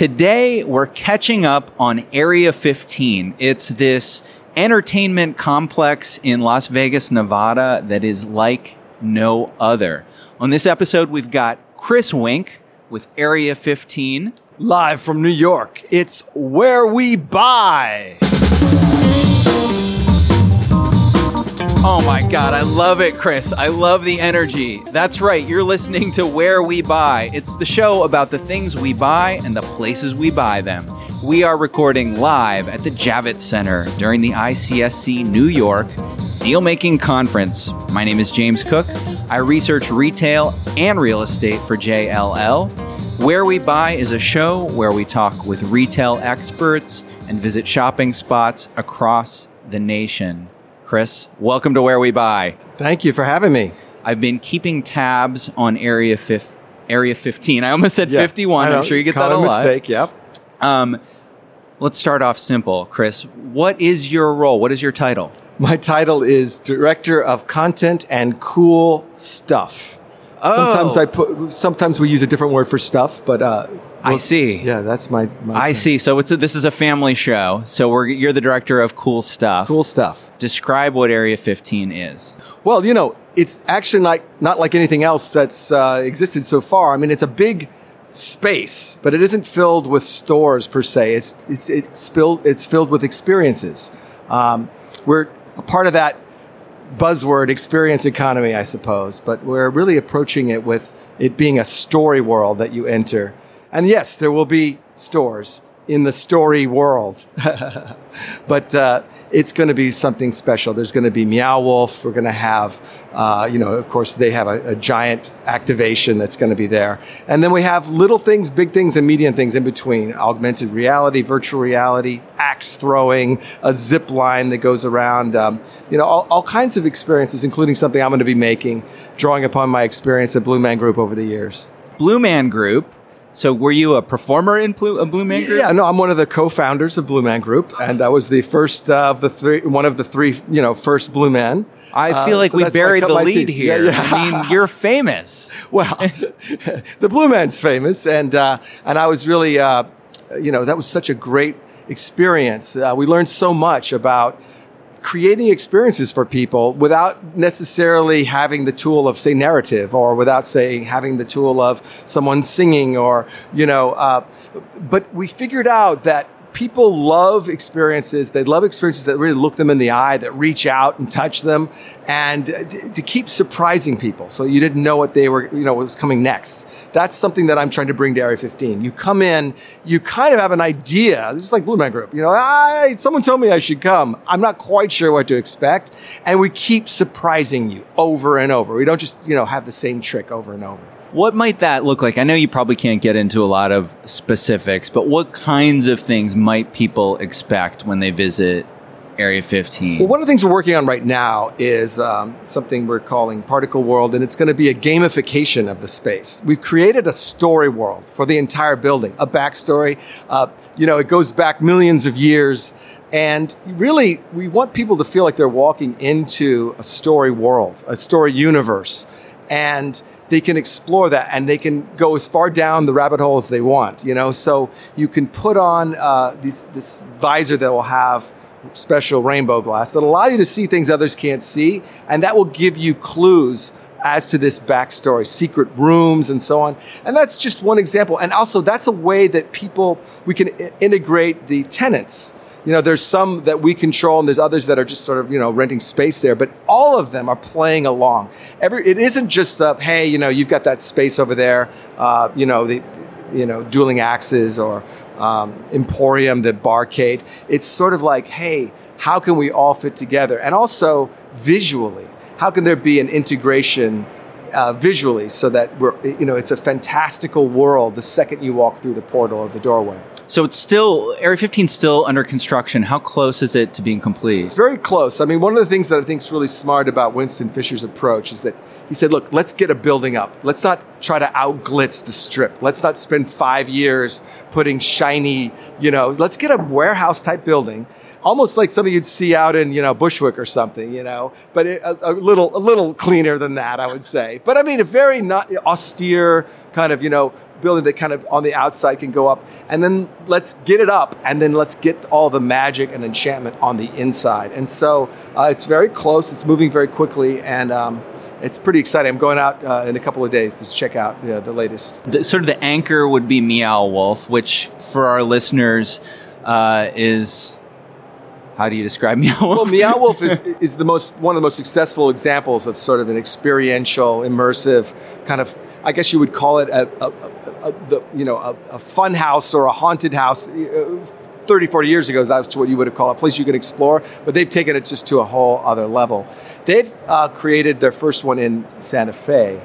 Today, we're catching up on Area 15. It's this entertainment complex in Las Vegas, Nevada that is like no other. On this episode, we've got Chris Wink with Area 15. Live from New York, it's Where We Buy. Oh my God, I love it, Chris. I love the energy. That's right, you're listening to Where We Buy. It's the show about the things we buy and the places we buy them. We are recording live at the Javits Center during the ICSC New York Deal Making Conference. My name is James Cook. I research retail and real estate for JLL. Where We Buy is a show where we talk with retail experts and visit shopping spots across the nation. Chris, welcome to Where We Buy. Thank you for having me. I've been keeping tabs on Area fif- Area 15. I almost said Yeah, 51. I know, I'm sure you get that a lot. mistake. Yep. Um, let's start off simple, Chris. What is your role? What is your title? My title is Director of Content and Cool Stuff. Sometimes Oh. I put. Sometimes we use a different word for stuff, but uh, I see. yeah, that's my. my I thing. see. So it's a, this is a family show. So we're you're the director of cool stuff. Cool stuff. Describe what Area 15 is. Well, you know, it's actually not not like anything else that's uh, existed so far. I mean, it's a big space, but it isn't filled with stores per se. It's it's it's filled it's filled with experiences. Um, we're a part of that buzzword experience economy, I suppose, but we're really approaching it with it being a story world that you enter. And yes, there will be stores in the story world, but uh, it's going to be something special. There's going to be Meow Wolf. We're going to have, uh, you know, of course, they have a, a giant activation that's going to be there. And then we have little things, big things, and medium things in between augmented reality, virtual reality, axe throwing, a zip line that goes around, um, you know, all, all kinds of experiences, including something I'm going to be making, drawing upon my experience at Blue Man Group over the years. Blue Man Group. So were you a performer in Blue, a Blue Man Group? Yeah, no, I'm one of the co-founders of Blue Man Group, and I was the first uh, of the three, one of the three, you know, first Blue Man. I Uh, feel like so we buried the lead teeth. here. Yeah, yeah. I mean, you're famous. Well, the Blue Man's famous, and uh, and I was really, uh, you know, that was such a great experience. Uh, we learned so much about creating experiences for people without necessarily having the tool of say narrative or without saying having the tool of someone singing or you know uh, but we figured out that people love experiences they love experiences that really look them in the eye that reach out and touch them and uh, to keep surprising people so you didn't know what they were you know what was coming next. That's something that i'm trying to bring to area 15 you come in you kind of have an idea this is like blue man group you know I, someone told me i should come. I'm not quite sure what to expect and we keep surprising you over and over. We don't just you know have the same trick over and over What might that look like? I know you probably can't get into a lot of specifics, but what kinds of things might people expect when they visit Area 15? Well, one of the things we're working on right now is um, something we're calling Particle World, and it's going to be a gamification of the space. We've created a story world for the entire building, a backstory. Uh, you know, it goes back millions of years. And really, we want people to feel like they're walking into a story world, a story universe. And they can explore that and they can go as far down the rabbit hole as they want, you know? So you can put on uh, this visor that will have special rainbow glass that allow you to see things others can't see, and that will give you clues as to this backstory, secret rooms and so on. And that's just one example. And also, that's a way that people, we can I- integrate the tenants. You know, there's some that we control and there's others that are just sort of, you know, renting space there, but all of them are playing along. Every, it isn't just, uh, hey, you know, you've got that space over there, uh, you know, the, you know, dueling axes or um, Emporium, the barcade. It's sort of like, hey, how can we all fit together? And also visually, how can there be an integration uh, visually so that we're, you know, it's a fantastical world the second you walk through the portal or the doorway. so it's still, Area 15 is still under construction. How close is it to being complete? It's very close. I mean, one of the things that I think is really smart about Winston Fisher's approach is that he said, look, let's get a building up. Let's not try to outglitz the strip. Let's not spend five years putting shiny, you know, let's get a warehouse type building. Almost like something you'd see out in, you know, Bushwick or something, you know, but it, a, a little, a little cleaner than that, I would say. But I mean, a very not austere kind of, you know, building that kind of on the outside can go up, and then let's get it up, and then let's get all the magic and enchantment on the inside. And so uh, it's very close. It's moving very quickly, and um, it's pretty exciting. I'm going out uh, in a couple of days to check out the latest. The, sort of the anchor would be Meow Wolf, which for our listeners uh, is how do you describe Meow Wolf? Well, Meow Wolf is, is the most one of the most successful examples of sort of an experiential, immersive kind of. I guess you would call it a, a, a, a the you know a, a fun house or a haunted house. Uh, 30, 40 years ago, that's what you would have called a place you can explore, but they've taken it just to a whole other level. They've uh, created their first one in Santa Fe,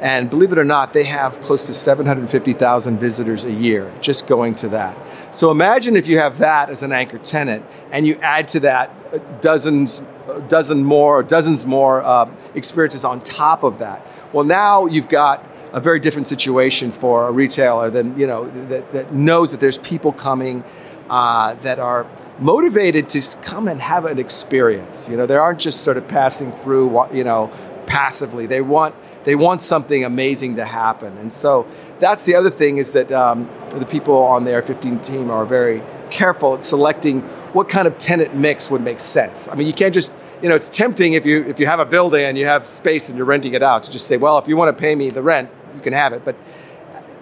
and believe it or not, they have close to 750,000 visitors a year just going to that. So imagine if you have that as an anchor tenant, and you add to that dozens, dozen more, dozens more uh, experiences on top of that. Well, now you've got a very different situation for a retailer than you know that, that knows that there's people coming uh, that are motivated to come and have an experience. You know, they aren't just sort of passing through, you know, passively. They want they want something amazing to happen, and so that's the other thing is that um, the people on the Area 15 team are very careful at selecting what kind of tenant mix would make sense. I mean, you can't just you know, it's tempting if you if you have a building and you have space and you're renting it out to just say, well, if you want to pay me the rent, you can have it. But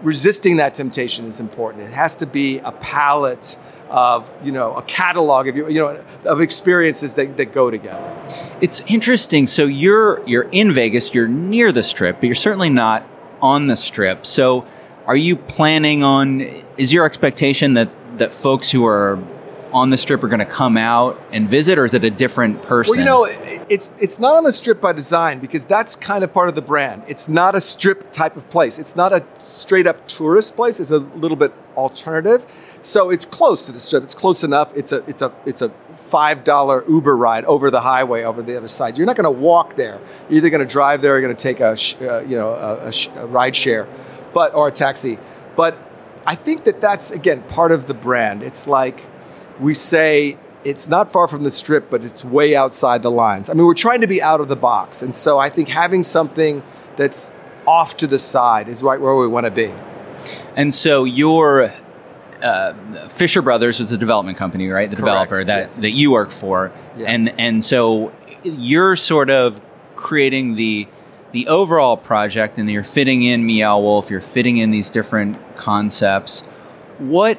resisting that temptation is important. It has to be a palette of you know a catalog of you know of experiences that, that go together. It's interesting. So you're you're in Vegas. You're near the Strip, but you're certainly not on the Strip. So are you planning on? Is your expectation that that folks who are on the strip are going to come out and visit, or is it a different person? Well, you know, it's it's not on the strip by design because that's kind of part of the brand. It's not a strip type of place. It's not a straight up tourist place. It's a little bit alternative. So it's close to the strip. It's close enough. It's a it's a it's a five dollar Uber ride over the highway over the other side. You're not going to walk there. You're either going to drive there or you're going to take a uh, you know a, a, a ride share, but or a taxi. But I think that that's again part of the brand. It's like we say it's not far from the strip, but it's way outside the lines. I mean, we're trying to be out of the box, and so I think having something that's off to the side is right where we want to be. And so your uh, Fisher Brothers is the development company, right? The Correct, developer that, yes. that you work for, Yeah. and and so you're sort of creating the the overall project, and you're fitting in Meow Wolf, you're fitting in these different concepts. What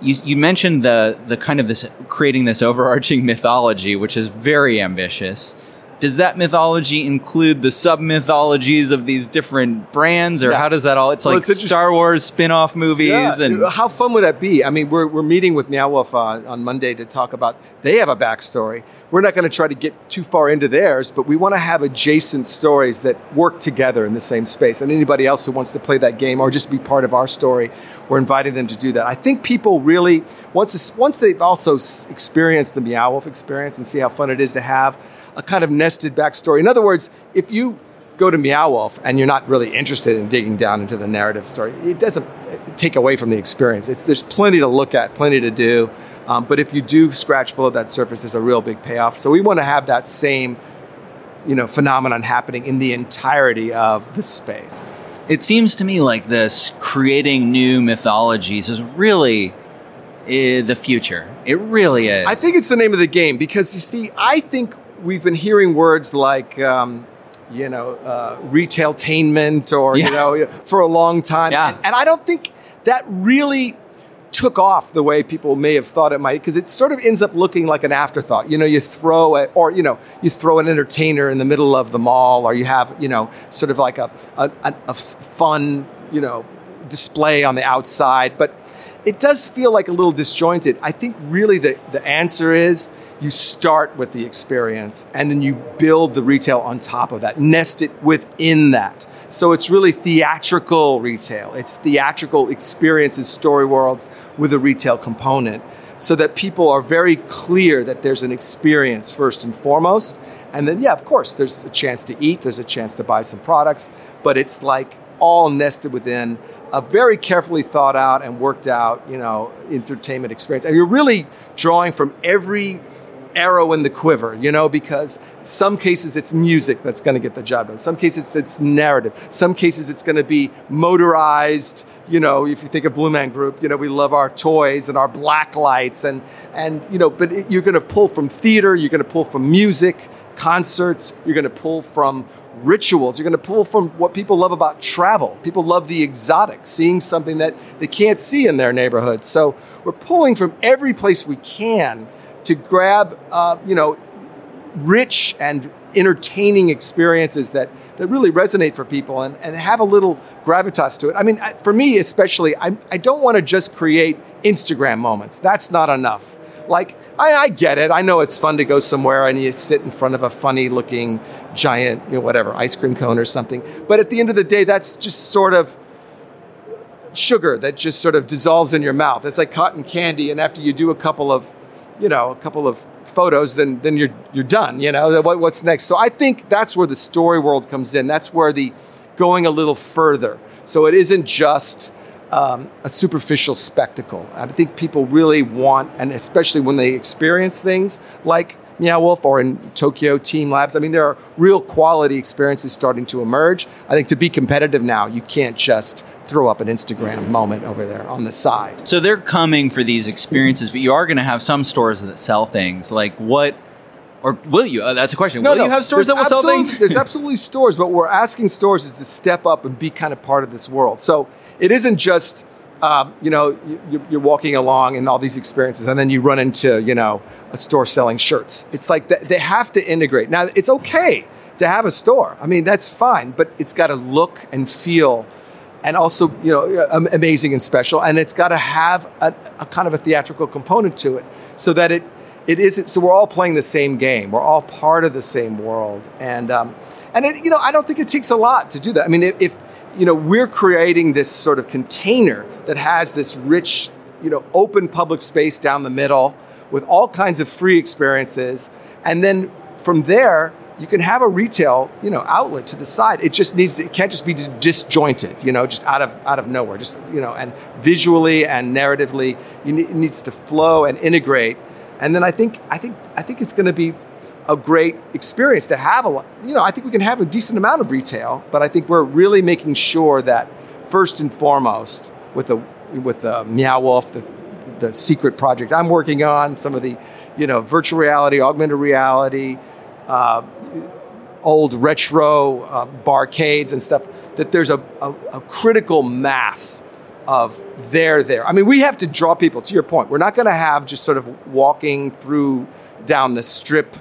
you you mentioned the the kind of this creating this overarching mythology, which is very ambitious. Does that mythology include the sub mythologies of these different brands, or Yeah. how does that all? It's Well, like it's Star Wars spin off movies, Yeah, and how fun would that be? I mean, we're, we're meeting with Meow Wolf uh, on Monday to talk about they have a backstory. We're not going to try to get too far into theirs, but we want to have adjacent stories that work together in the same space. And anybody else who wants to play that game or just be part of our story, we're inviting them to do that. I think people really once this, once they've also experienced the Meow experience and see how fun it is to have a kind of nested backstory. In other words, if you go to Meow Wolf and you're not really interested in digging down into the narrative story, it doesn't take away from the experience. It's, there's plenty to look at, plenty to do. Um, but if you do scratch below that surface, there's a real big payoff. So we want to have that same, you know, phenomenon happening in the entirety of the space. it seems to me like this creating new mythologies is really eh, the future. It really is. I think it's the name of the game because you see, I think we've been hearing words like, um, you know, uh, retailtainment or, Yeah. you know, for a long time. Yeah. And, and I don't think that really took off the way people may have thought it might because it sort of ends up looking like an afterthought. You know, you throw it, or, you know, you throw an entertainer in the middle of the mall or you have, you know, sort of like a, a, a, a fun, you know, display on the outside. But it does feel like a little disjointed. I think really the, the answer is you start with the experience and then you build the retail on top of that, nest it within that. So it's really theatrical retail. It's theatrical experiences, story worlds with a retail component so that people are very clear that there's an experience first and foremost. And then, yeah, of course, there's a chance to eat, there's a chance to buy some products, but it's like all nested within a very carefully thought out and worked out, you know, entertainment experience. And you're really drawing from every arrow in the quiver, you know, because some cases it's music that's going to get the job done. Some cases it's narrative. Some cases it's going to be motorized. You know, if you think of Blue Man Group, you know, we love our toys and our black lights and and you know, but it, you're going to pull from theater, you're going to pull from music, concerts, you're going to pull from rituals. You're going to pull from what people love about travel. People love the exotic, seeing something that they can't see in their neighborhood. So we're pulling from every place we can to grab, uh, you know, rich and entertaining experiences that, that really resonate for people and, and have a little gravitas to it. I mean, for me especially, I, I don't want to just create Instagram moments. That's not enough. Like, I, I, get it. I know it's fun to go somewhere and you sit in front of a funny looking giant, you know, whatever, ice cream cone or something. But at the end of the day, that's just sort of sugar that just sort of dissolves in your mouth. It's like cotton candy. And after you do a couple of you know, a couple of photos, then then you're you're done. You know, what, what's next? So I think that's where the story world comes in. That's where the going a little further. So it isn't just um, a superficial spectacle. I think people really want, and especially when they experience things like Meow Wolf or in Tokyo Team Labs. I mean, there are real quality experiences starting to emerge. I think to be competitive now, you can't just throw up an Instagram moment over there on the side. So they're coming for these experiences, but you are going to have some stores that sell things. Like what? Or will you? Uh, that's a question. No, will no. you have stores there's that will sell things? there's absolutely stores, but what we're asking stores is to step up and be kind of part of this world. So it isn't just um, you know, you, are walking along and all these experiences, and then you run into, you know, a store selling shirts. It's like they have to integrate. Now, it's okay to have a store. I mean, that's fine, but it's got to look and feel and also, you know, amazing and special. And it's got to have a, a, kind of a theatrical component to it so that it, it isn't, so we're all playing the same game. We're all part of the same world. And, um, and it, you know, I don't think it takes a lot to do that. I mean, if, you know, we're creating this sort of container that has this rich, you know, open public space down the middle with all kinds of free experiences. And then from there, you can have a retail, you know, outlet to the side. It just needs it can't just be disjointed, you know, just out of out of nowhere. Just you know, and visually and narratively, need, it needs to flow and integrate. And then I think I think I think it's going to be a great experience to have a lot. You know, I think we can have a decent amount of retail, but I think we're really making sure that first and foremost with the with the Meow Wolf, the the secret project I'm working on, some of the you know virtual reality, augmented reality, uh, old retro uh, barcades and stuff. That there's a, a, a critical mass of there there. I mean, we have to draw people. To your point, we're not going to have just sort of walking through down the strip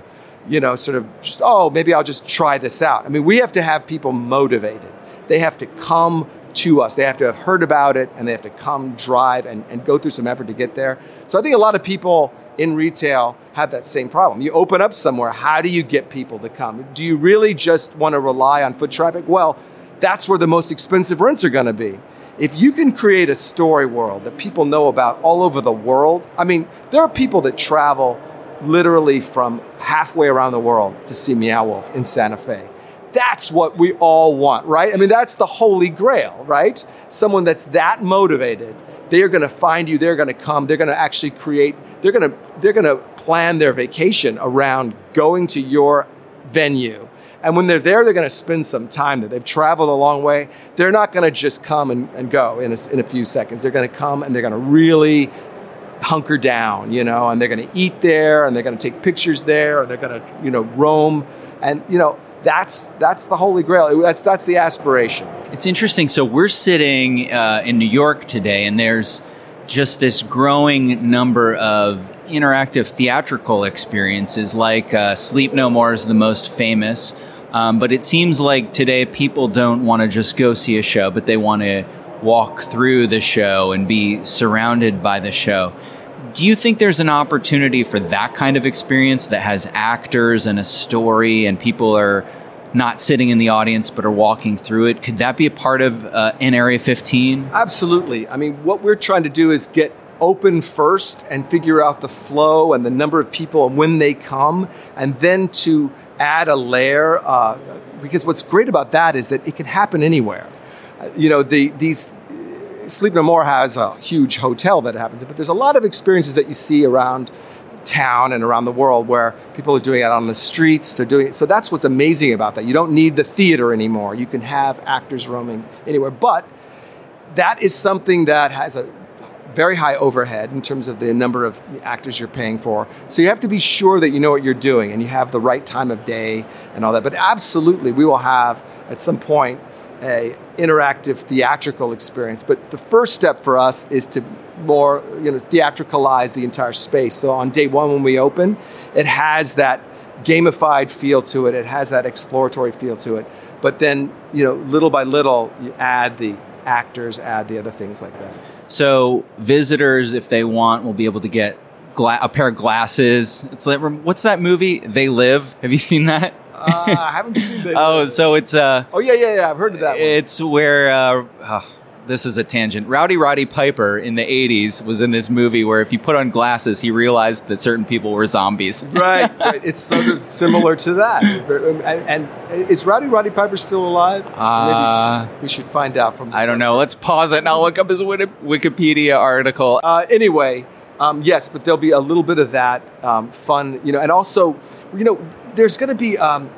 you know, sort of just, oh, maybe I'll just try this out. I mean, we have to have people motivated. They have to come to us. They have to have heard about it and they have to come drive and, and go through some effort to get there. So I think a lot of people in retail have that same problem. You open up somewhere, how do you get people to come? Do you really just want to rely on foot traffic? Well, that's where the most expensive rents are going to be. If you can create a story world that people know about all over the world, I mean, there are people that travel literally from halfway around the world to see Meow Wolf in Santa Fe. That's what we all want, right? I mean, that's the holy grail, right? Someone that's that motivated, they're going to find you, they're going to come, they're going to actually create, they're going to they're going to plan their vacation around going to your venue. And when they're there, they're going to spend some time there. They've traveled a long way. They're not going to just come and, and go in a, in a few seconds. They're going to come and they're going to really hunker down, you know, and they're going to eat there and they're going to take pictures there and they're going to, you know, roam. And, you know, that's that's the holy grail. That's that's the aspiration. It's interesting. So we're sitting uh, in New York today, and there's just this growing number of interactive theatrical experiences. Like uh, Sleep No More is the most famous, um, but it seems like today people don't want to just go see a show, but they want to walk through the show and be surrounded by the show. Do you think there's an opportunity for that kind of experience that has actors and a story and people are not sitting in the audience but are walking through it? Could that be a part of uh, in Area 15? Absolutely. I mean, what we're trying to do is get open first and figure out the flow and the number of people and when they come, and then to add a layer. Uh, because what's great about that is that it can happen anywhere you know, the, these Sleep No More has a huge hotel that happens, but there's a lot of experiences that you see around town and around the world where people are doing it on the streets. They're doing it. So that's what's amazing about that. You don't need the theater anymore. You can have actors roaming anywhere. But that is something that has a very high overhead in terms of the number of actors you're paying for. So you have to be sure that you know what you're doing and you have the right time of day and all that. But absolutely, we will have at some point a interactive theatrical experience. But the first step for us is to more you know theatricalize the entire space. So on day one when we open, it has that gamified feel to it. It has that exploratory feel to it. But then you know little by little you add the actors, add the other things like that. So visitors, if they want, will be able to get gla- a pair of glasses. It's like what's that movie? They Live. Have you seen that? Uh, I haven't seen that. oh, so it's uh. Oh yeah, yeah, yeah. I've heard of that. One. It's where uh, oh, this is a tangent. Rowdy Roddy Piper in the '80s was in this movie where if you put on glasses, he realized that certain people were zombies. right, right. It's sort of similar to that. And, and is Rowdy Roddy Piper still alive? Uh, Maybe we should find out from. I don't know. Let's pause it and I'll look up his Wikipedia article. Uh, anyway, um, yes, but there'll be a little bit of that um, fun, you know, and also, you know, there's going to be um,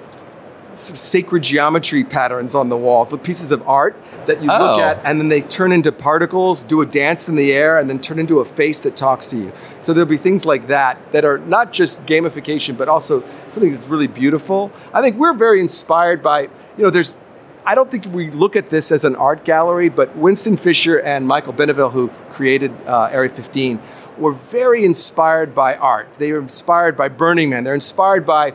sacred geometry patterns on the walls with pieces of art that you Oh. look at and then they turn into particles, do a dance in the air, and then turn into a face that talks to you. So there'll be things like that that are not just gamification, but also something that's really beautiful. I think we're very inspired by, you know, there's, I don't think we look at this as an art gallery, but Winston Fisher and Michael Beneville, who created uh, Area 15, were very inspired by art. They were inspired by Burning Man. They're inspired by,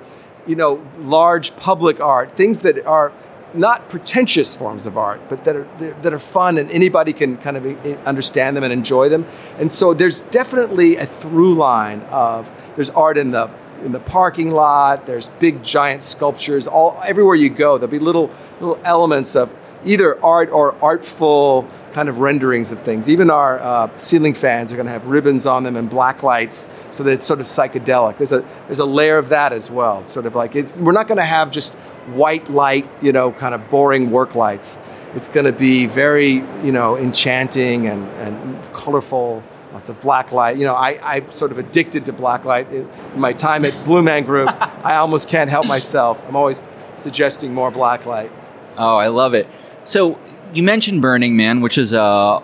you know, large public art, things that are not pretentious forms of art, but that are that are fun and anybody can kind of eh, understand them and enjoy them. And so there's definitely a through line of there's art in the in the parking lot. There's big giant sculptures all everywhere you go. There'll be little little elements of either art or artful kind of renderings of things. Even our uh, ceiling fans are going to have ribbons on them and black lights, so that it's sort of psychedelic. There's a there's a layer of that as well. It's sort of like it's we're not going to have just white light, you know, kind of boring work lights. It's going to be very you know enchanting and and colorful. Lots of black light. You know, I, I'm sort of addicted to black light. In my time at Blue Man Group, I almost can't help myself. I'm always suggesting more black light. Oh, I love it. So you mentioned Burning Man, which is a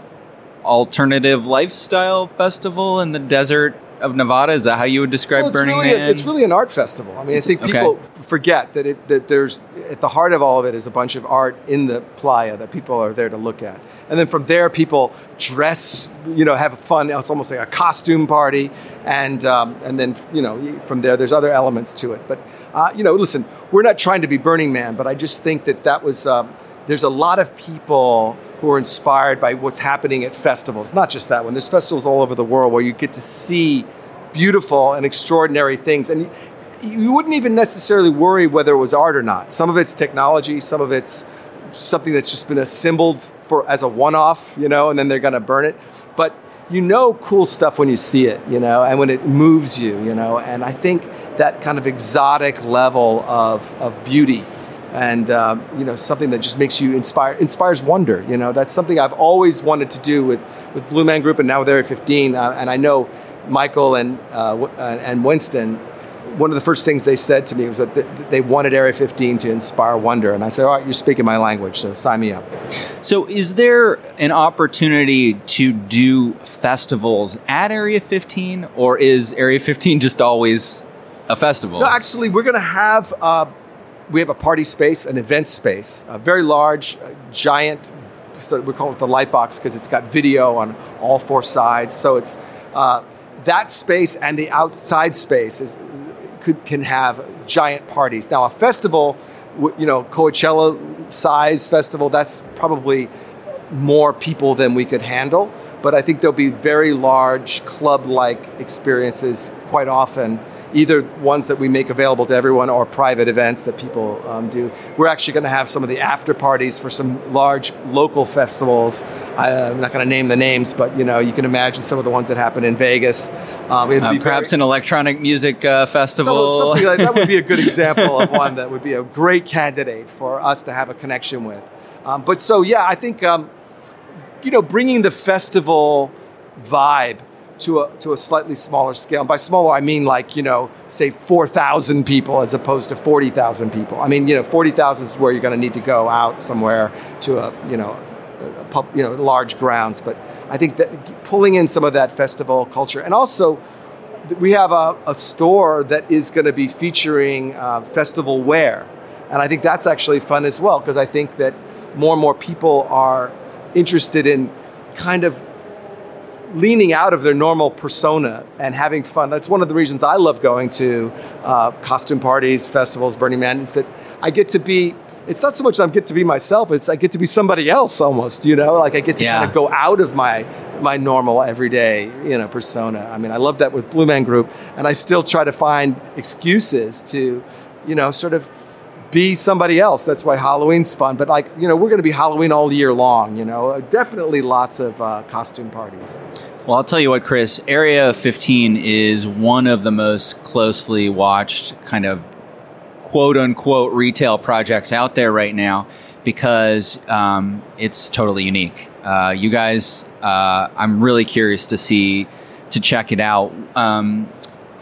alternative lifestyle festival in the desert of Nevada. Is that how you would describe Well, Burning really Man? A, it's really an art festival. I mean, I think okay. people forget that it, that there's at the heart of all of it is a bunch of art in the playa that people are there to look at, and then from there people dress, you know, have fun. It's almost like a costume party, and um, and then you know from there there's other elements to it. But uh, you know, listen, we're not trying to be Burning Man, but I just think that that was. Um, there's a lot of people who are inspired by what's happening at festivals, not just that one. There's festivals all over the world where you get to see beautiful and extraordinary things. And you wouldn't even necessarily worry whether it was art or not. Some of it's technology, some of it's something that's just been assembled for as a one-off, you know, and then they're going to burn it. But you know cool stuff when you see it, you know, and when it moves you, you know. And I think that kind of exotic level of, of beauty and um, you know something that just makes you inspire inspires wonder you know that's something i've always wanted to do with with blue man group and now with area 15 uh, and i know michael and uh, uh, and winston one of the first things they said to me was that they wanted area 15 to inspire wonder and i said all right you're speaking my language so sign me up So, is there an opportunity to do festivals at Area 15, or is Area 15 just always a festival? No, actually, we're going to have uh, we have a party space, an event space, a very large, uh, giant. So we call it the light box because it's got video on all four sides. So it's uh, that space and the outside space is could can have giant parties. Now, a festival, you know, Coachella size festival, that's probably more people than we could handle. But I think there'll be very large club like experiences quite often, either ones that we make available to everyone or private events that people um, do. We're actually going to have some of the after parties for some large local festivals. I, I'm not going to name the names, but you know you can imagine some of the ones that happen in Vegas. Um, Uh, perhaps very- an electronic music uh, some- festival. something like that would be a good example of one that would be a great candidate for us to have a connection with. Um, but so yeah, I think um, you know bringing the festival vibe to a to a slightly smaller scale. And by smaller, I mean like you know, say four thousand people as opposed to forty thousand people. I mean, you know, forty thousand is where you're going to need to go out somewhere to a you know, a pub, you know, large grounds. But I think that pulling in some of that festival culture, and also we have a, a store that is going to be featuring uh, festival wear, and I think that's actually fun as well because I think that more and more people are interested in kind of leaning out of their normal persona and having fun. That's one of the reasons I love going to uh, costume parties, festivals, Burning Man, is that I get to be. It's not so much I get to be myself; it's I get to be somebody else almost. You know, like I get to Yeah. kind of go out of my my normal everyday you know persona. I mean, I love that with Blue Man Group, and I still try to find excuses to, you know, sort of be somebody else. That's why Halloween's fun. But like, you know, we're going to be Halloween all year long. You know, definitely lots of uh, costume parties. Well, I'll tell you what, Chris. Area 15 is one of the most closely watched kind of quote unquote retail projects out there right now because um, it's totally unique. Uh, you guys, uh, I'm really curious to see, to check it out. Um,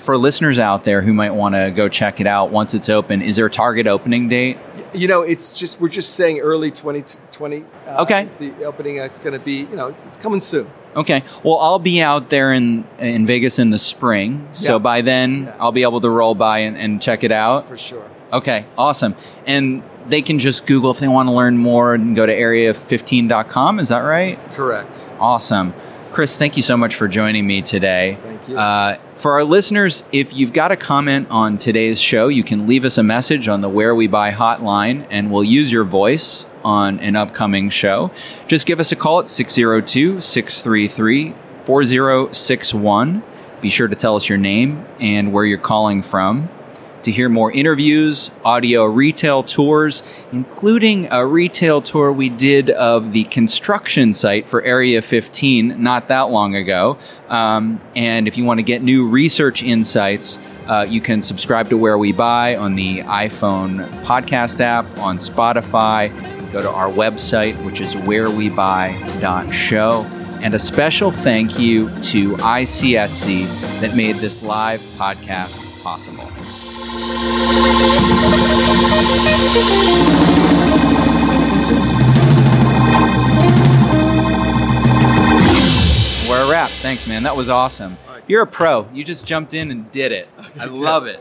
for listeners out there who might want to go check it out once it's open, is there a target opening date? You know, it's just we're just saying early 2020. Uh, Okay. It's the opening. It's going to be, you know, it's, it's coming soon. Okay. Well, I'll be out there in in Vegas in the spring, so Yeah. by then Yeah. I'll be able to roll by and, and check it out. For sure. Okay, awesome. And they can just Google if they want to learn more and go to area15.com. Is that right? Correct. Awesome. Chris, thank you so much for joining me today. Thank you. Uh, for our listeners, if you've got a comment on today's show, you can leave us a message on the Where We Buy hotline and we'll use your voice on an upcoming show. Just give us a call at 602 633 4061. Be sure to tell us your name and where you're calling from to hear more interviews, audio retail tours, including a retail tour we did of the construction site for Area 15 not that long ago. Um, and if you want to get new research insights, uh, you can subscribe to Where We Buy on the iPhone podcast app, on Spotify. Go to our website, which is wherewebuy.show. And a special thank you to ICSC that made this live podcast possible. We're a wrap. Thanks, man. That was awesome. You're a pro. You just jumped in and did it. I love it.